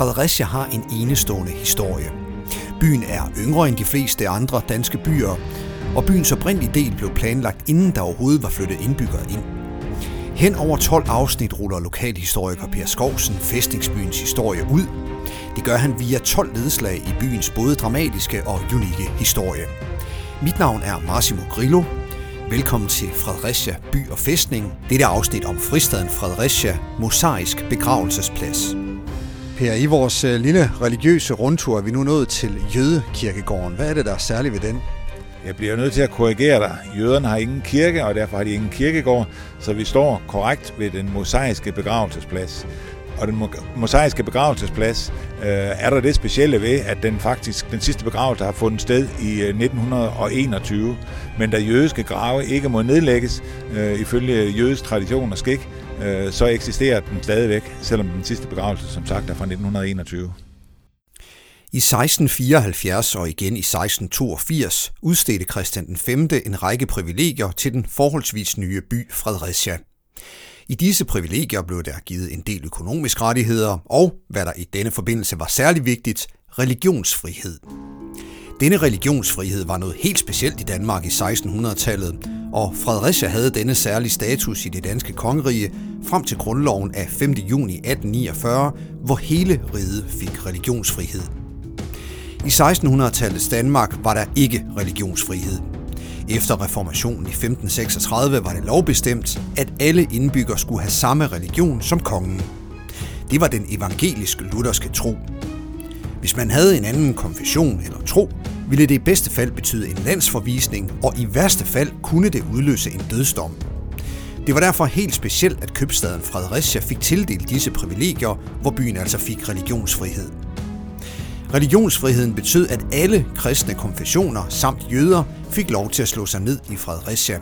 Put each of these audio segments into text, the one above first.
Fredericia har en enestående historie. Byen er yngre end de fleste andre danske byer, og byens oprindelige del blev planlagt inden der overhovedet var flyttet indbyggere ind. Hen over 12 afsnit ruller lokalhistoriker Per Skovsen fæstningsbyens historie ud. Det gør han via 12 nedslag i byens både dramatiske og unikke historie. Mit navn er Massimo Grillo. Velkommen til Fredericia By og Fæstning. Dette afsnit om fristaden Fredericia, mosaisk begravelsesplads. Per, i vores øh, lille religiøse rundtur er vi nu nået til Jødekirkegården. Hvad er det, der er særligt ved den? Jeg bliver nødt til at korrigere dig. Jøderne har ingen kirke, og derfor har de ingen kirkegård, så vi står korrekt ved den mosaiske begravelsesplads. Og den mosaiske begravelsesplads øh, er der det specielle ved, at den faktisk den sidste begravelse har fundet sted i øh, 1921. Men da jødiske grave ikke må nedlægges, øh, ifølge jødisk tradition og skik, øh, så eksisterer den stadigvæk, selvom den sidste begravelse som sagt er fra 1921. I 1674 og igen i 1682 udstedte Christian den 5. en række privilegier til den forholdsvis nye by Fredericia. I disse privilegier blev der givet en del økonomiske rettigheder og, hvad der i denne forbindelse var særlig vigtigt, religionsfrihed. Denne religionsfrihed var noget helt specielt i Danmark i 1600-tallet, og Fredericia havde denne særlige status i det danske kongerige frem til grundloven af 5. juni 1849, hvor hele riget fik religionsfrihed. I 1600-tallets Danmark var der ikke religionsfrihed. Efter reformationen i 1536 var det lovbestemt, at alle indbyggere skulle have samme religion som kongen. Det var den evangeliske lutherske tro. Hvis man havde en anden konfession eller tro, ville det i bedste fald betyde en landsforvisning, og i værste fald kunne det udløse en dødsdom. Det var derfor helt specielt, at købstaden Fredericia fik tildelt disse privilegier, hvor byen altså fik religionsfrihed. Religionsfriheden betød, at alle kristne konfessioner samt jøder fik lov til at slå sig ned i Fredericia.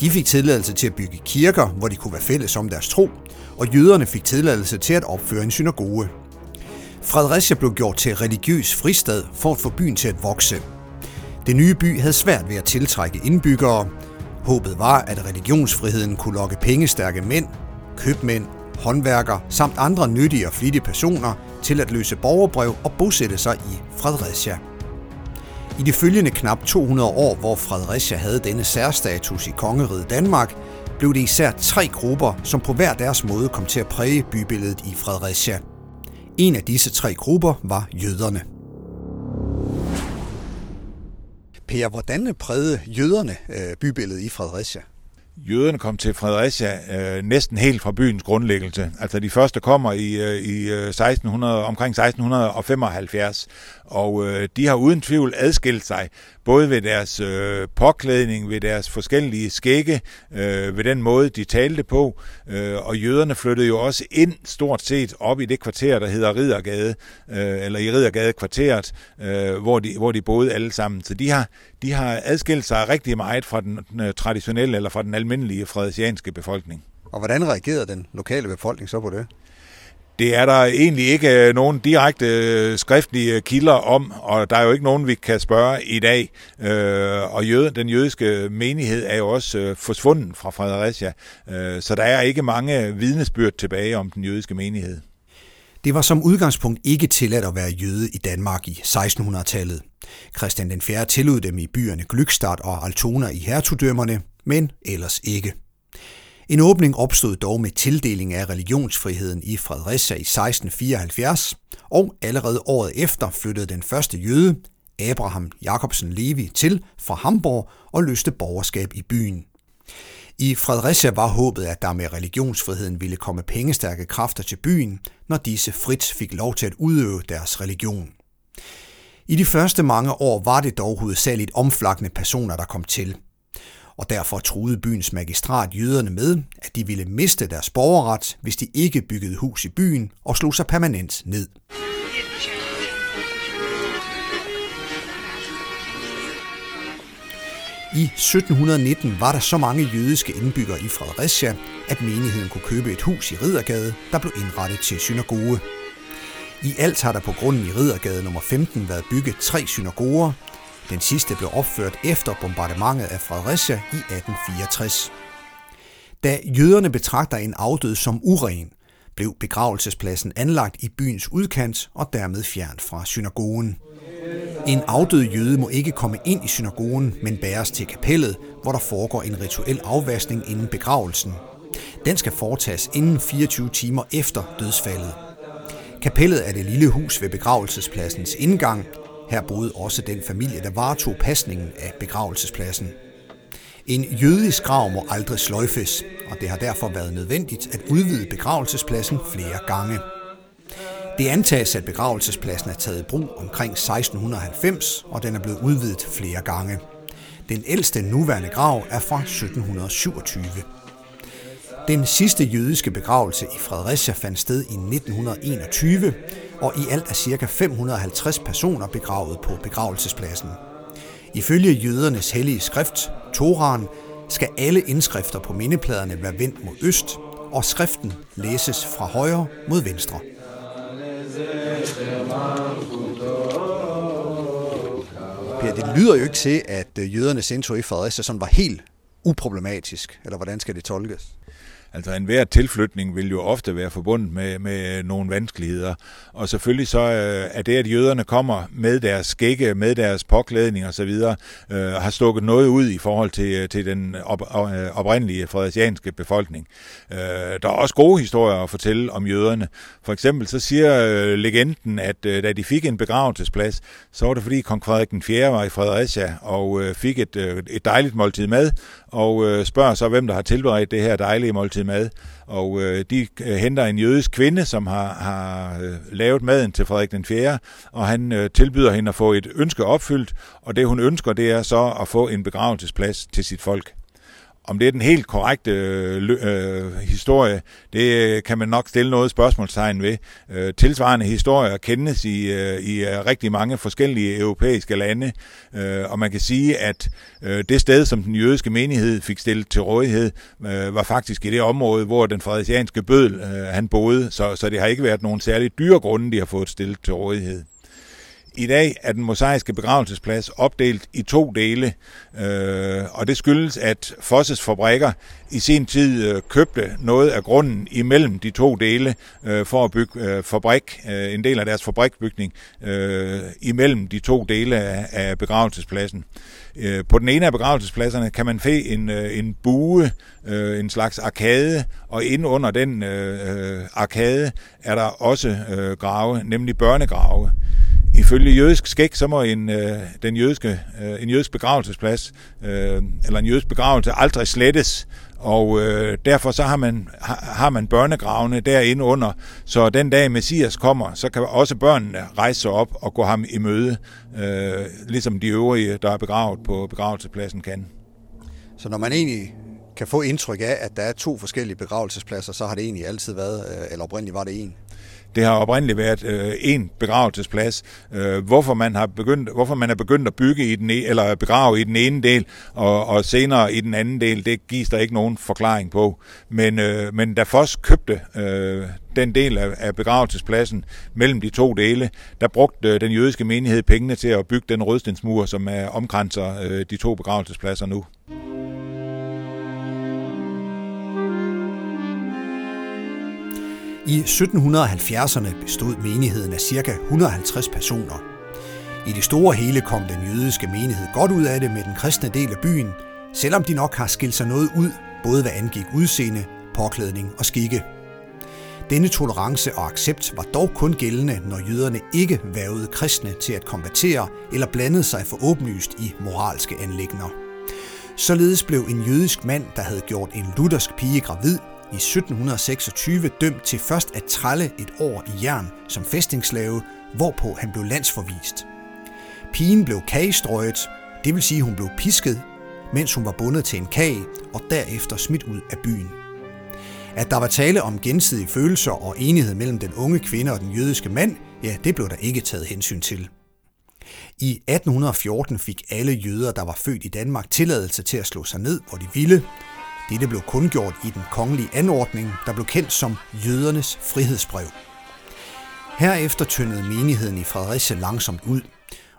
De fik tilladelse til at bygge kirker, hvor de kunne være fælles om deres tro, og jøderne fik tilladelse til at opføre en synagoge. Fredericia blev gjort til religiøs fristad for at få byen til at vokse. Den nye by havde svært ved at tiltrække indbyggere. Håbet var, at religionsfriheden kunne lokke pengestærke mænd, købmænd, håndværkere samt andre nyttige og flittige personer til at løse borgerbrev og bosætte sig i Fredericia. I de følgende knap 200 år, hvor Fredericia havde denne særstatus i kongeriget Danmark, blev det især tre grupper, som på hver deres måde kom til at præge bybilledet i Fredericia. En af disse tre grupper var jøderne. Per, hvordan prægede jøderne øh, bybilledet i Fredericia? Jøderne kom til Fredericia øh, næsten helt fra byens grundlæggelse. Altså de første kommer i, øh, i øh, 1600, omkring 1675, og øh, de har uden tvivl adskilt sig, både ved deres øh, påklædning, ved deres forskellige skægge, øh, ved den måde, de talte på, øh, og jøderne flyttede jo også ind stort set op i det kvarter, der hedder Ridergade, øh, eller i Ridergade-kvarteret, øh, hvor, de, hvor de boede alle sammen. Så de har, de har adskilt sig rigtig meget fra den den traditionelle eller fra den almindelige fredesianske befolkning. Og hvordan reagerede den lokale befolkning så på det? Det er der egentlig ikke øh, nogen direkte øh, skriftlige kilder om, og der er jo ikke nogen, vi kan spørge i dag. Øh, og den jødiske menighed er jo også forsvundet fra Fredericia, så der er ikke mange vidnesbyrd tilbage om den jødiske menighed. Det var som udgangspunkt ikke tilladt at være jøde i Danmark i 1600-tallet. Christian den 4. tillod dem i byerne Glückstadt og Altona i hertugdømmerne, men ellers ikke. En åbning opstod dog med tildeling af religionsfriheden i Fredericia i 1674, og allerede året efter flyttede den første jøde, Abraham Jacobsen Levi, til fra Hamburg og løste borgerskab i byen. I Fredericia var håbet, at der med religionsfriheden ville komme pengestærke kræfter til byen, når disse frit fik lov til at udøve deres religion. I de første mange år var det dog hovedsageligt omflakkende personer, der kom til – og derfor truede byens magistrat jøderne med, at de ville miste deres borgerret, hvis de ikke byggede hus i byen og slog sig permanent ned. I 1719 var der så mange jødiske indbyggere i Fredericia, at menigheden kunne købe et hus i Riddergade, der blev indrettet til synagoge. I alt har der på grunden i Riddergade nummer 15 været bygget tre synagoger, den sidste blev opført efter bombardementet af Fredericia i 1864. Da jøderne betragter en afdød som uren, blev begravelsespladsen anlagt i byens udkant og dermed fjernt fra synagogen. En afdød jøde må ikke komme ind i synagogen, men bæres til kapellet, hvor der foregår en rituel afvaskning inden begravelsen. Den skal foretages inden 24 timer efter dødsfaldet. Kapellet er det lille hus ved begravelsespladsens indgang. Her boede også den familie, der varetog pasningen af begravelsespladsen. En jødisk grav må aldrig sløjfes, og det har derfor været nødvendigt at udvide begravelsespladsen flere gange. Det antages, at begravelsespladsen er taget i brug omkring 1690, og den er blevet udvidet flere gange. Den ældste nuværende grav er fra 1727. Den sidste jødiske begravelse i Fredericia fandt sted i 1921, og i alt er ca. 550 personer begravet på begravelsespladsen. Ifølge jødernes hellige skrift, Toran, skal alle indskrifter på mindepladerne være vendt mod øst, og skriften læses fra højre mod venstre. Per, det lyder jo ikke til, at øh, jødernes indtog i Fredericia sådan var helt uproblematisk, eller hvordan skal det tolkes? Altså enhver tilflytning vil jo ofte være forbundet med, med øh, nogle vanskeligheder. Og selvfølgelig så øh, er det, at jøderne kommer med deres skægge, med deres påklædning osv., øh, har stukket noget ud i forhold til, øh, til den op, øh, oprindelige fredericianske befolkning. Øh, der er også gode historier at fortælle om jøderne. For eksempel så siger øh, legenden, at øh, da de fik en begravelsesplads, så var det fordi kong Frederik den 4. var i Fredericia og øh, fik et, øh, et dejligt måltid mad, og øh, spørger så, hvem der har tilberedt det her dejlige måltid mad. Og øh, de øh, henter en jødisk kvinde, som har, har øh, lavet maden til Frederik den 4., og han øh, tilbyder hende at få et ønske opfyldt, og det hun ønsker, det er så at få en begravelsesplads til sit folk. Om det er den helt korrekte øh, øh, historie, det øh, kan man nok stille noget spørgsmålstegn ved. Øh, tilsvarende historier kendes i, øh, i øh, rigtig mange forskellige europæiske lande, øh, og man kan sige, at øh, det sted, som den jødiske menighed fik stillet til rådighed, øh, var faktisk i det område, hvor den fredericianske bødel øh, han boede, så, så det har ikke været nogen særlig dyre grunde, de har fået stillet til rådighed. I dag er den mosaiske begravelsesplads opdelt i to dele, øh, og det skyldes, at Fosses fabrikker i sin tid øh, købte noget af grunden imellem de to dele øh, for at bygge øh, fabrik, øh, en del af deres fabrikbygning øh, imellem de to dele af, af begravelsespladsen. Øh, på den ene af begravelsespladserne kan man se en, øh, en bue, øh, en slags arkade, og inde under den øh, øh arkade er der også øh, grave, nemlig børnegrave. Ifølge jødisk skæg, så må en, øh, den jødiske, øh, en jødisk begravelsesplads, øh, eller en jødisk begravelse, aldrig slettes, og øh, derfor så har man, har man børnegravene derinde under, så den dag Messias kommer, så kan også børnene rejse sig op og gå ham i møde, øh, ligesom de øvrige, der er begravet på begravelsespladsen, kan. Så når man egentlig kan få indtryk af, at der er to forskellige begravelsespladser, så har det egentlig altid været, øh, eller oprindeligt var det en? Det har oprindeligt været øh, en begravelsesplads. Øh, hvorfor man har begyndt, hvorfor man er begyndt at bygge i den ene, eller begrave i den ene del og, og senere i den anden del, det gives der ikke nogen forklaring på. Men øh, men da Foss købte øh, den del af, af begravelsespladsen mellem de to dele, der brugte øh, den jødiske menighed pengene til at bygge den rødstensmur, som er omkranser øh, de to begravelsespladser nu. I 1770'erne bestod menigheden af ca. 150 personer. I det store hele kom den jødiske menighed godt ud af det med den kristne del af byen, selvom de nok har skilt sig noget ud, både hvad angik udseende, påklædning og skikke. Denne tolerance og accept var dog kun gældende, når jøderne ikke vævede kristne til at konvertere eller blandede sig for åbenlyst i moralske anlægner. Således blev en jødisk mand, der havde gjort en luthersk pige gravid, i 1726 dømt til først at trælle et år i jern som fæstningsslave, hvorpå han blev landsforvist. Pigen blev kagestrøget, det vil sige hun blev pisket, mens hun var bundet til en kage og derefter smidt ud af byen. At der var tale om gensidige følelser og enighed mellem den unge kvinde og den jødiske mand, ja, det blev der ikke taget hensyn til. I 1814 fik alle jøder, der var født i Danmark, tilladelse til at slå sig ned, hvor de ville, dette blev kundgjort i den kongelige anordning, der blev kendt som jødernes frihedsbrev. Herefter tyndede menigheden i Fredericia langsomt ud,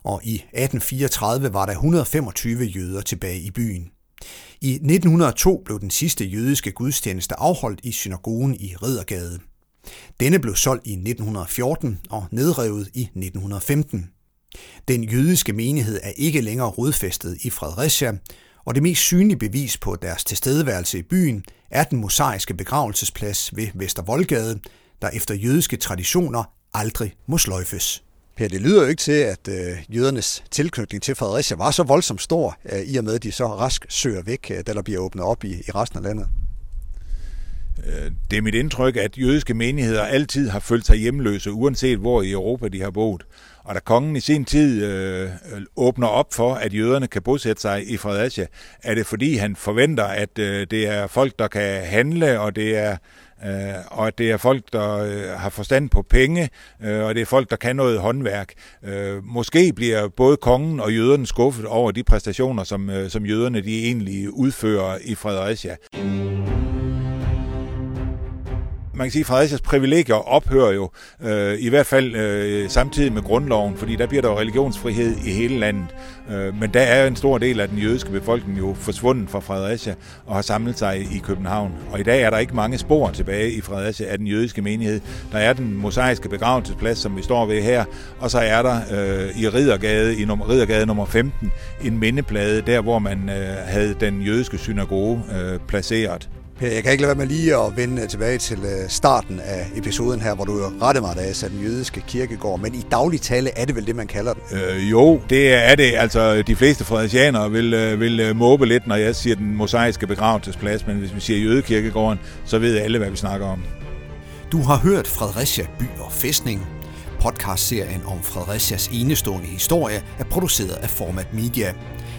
og i 1834 var der 125 jøder tilbage i byen. I 1902 blev den sidste jødiske gudstjeneste afholdt i synagogen i Riddergade. Denne blev solgt i 1914 og nedrevet i 1915. Den jødiske menighed er ikke længere rodfæstet i Fredericia, og det mest synlige bevis på deres tilstedeværelse i byen er den mosaiske begravelsesplads ved Vestervoldgade, der efter jødiske traditioner aldrig må sløjfes. Per, det lyder jo ikke til, at øh, jødernes tilknytning til Fredericia var så voldsomt stor, øh, i og med at de så rask søger væk, øh, da der bliver åbnet op i, i resten af landet. Øh, det er mit indtryk, at jødiske menigheder altid har følt sig hjemløse, uanset hvor i Europa de har boet. Og da kongen i sin tid øh, åbner op for, at jøderne kan bosætte sig i Fredericia, er det fordi han forventer, at øh, det er folk, der kan handle, og det er øh, og at det er folk, der øh, har forstand på penge, øh, og det er folk, der kan noget håndværk. Øh, måske bliver både kongen og jøderne skuffet over de præstationer, som, øh, som jøderne de egentlig udfører i Fredericia man kan sige, at Fredericias privilegier ophører jo, øh, i hvert fald øh, samtidig med grundloven, fordi der bliver der jo religionsfrihed i hele landet. Øh, men der er en stor del af den jødiske befolkning jo forsvundet fra Fredericia og har samlet sig i København. Og i dag er der ikke mange spor tilbage i Fredericia af den jødiske menighed. Der er den mosaiske begravelsesplads, som vi står ved her, og så er der øh, i Riddergade, i nummer, Riddergade nummer 15, en mindeplade, der hvor man øh, havde den jødiske synagoge øh, placeret. Jeg kan ikke lade være med lige at vende øh, tilbage til øh, starten af episoden her, hvor du rettede mig, da jeg sagde den jødiske kirkegård, men i daglig tale er det vel det, man kalder den? Øh, jo, det er det. Altså, de fleste fredericianere vil, øh, vil måbe lidt, når jeg siger den mosaiske begravelsesplads, men hvis vi siger jødekirkegården, så ved alle, hvad vi snakker om. Du har hørt Fredericia By og Fæstning. Podcastserien om Fredericias enestående historie er produceret af Format Media.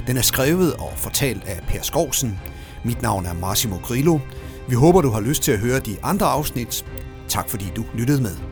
Den er skrevet og fortalt af Per Skovsen – mit navn er Massimo Grillo. Vi håber, du har lyst til at høre de andre afsnit. Tak fordi du lyttede med.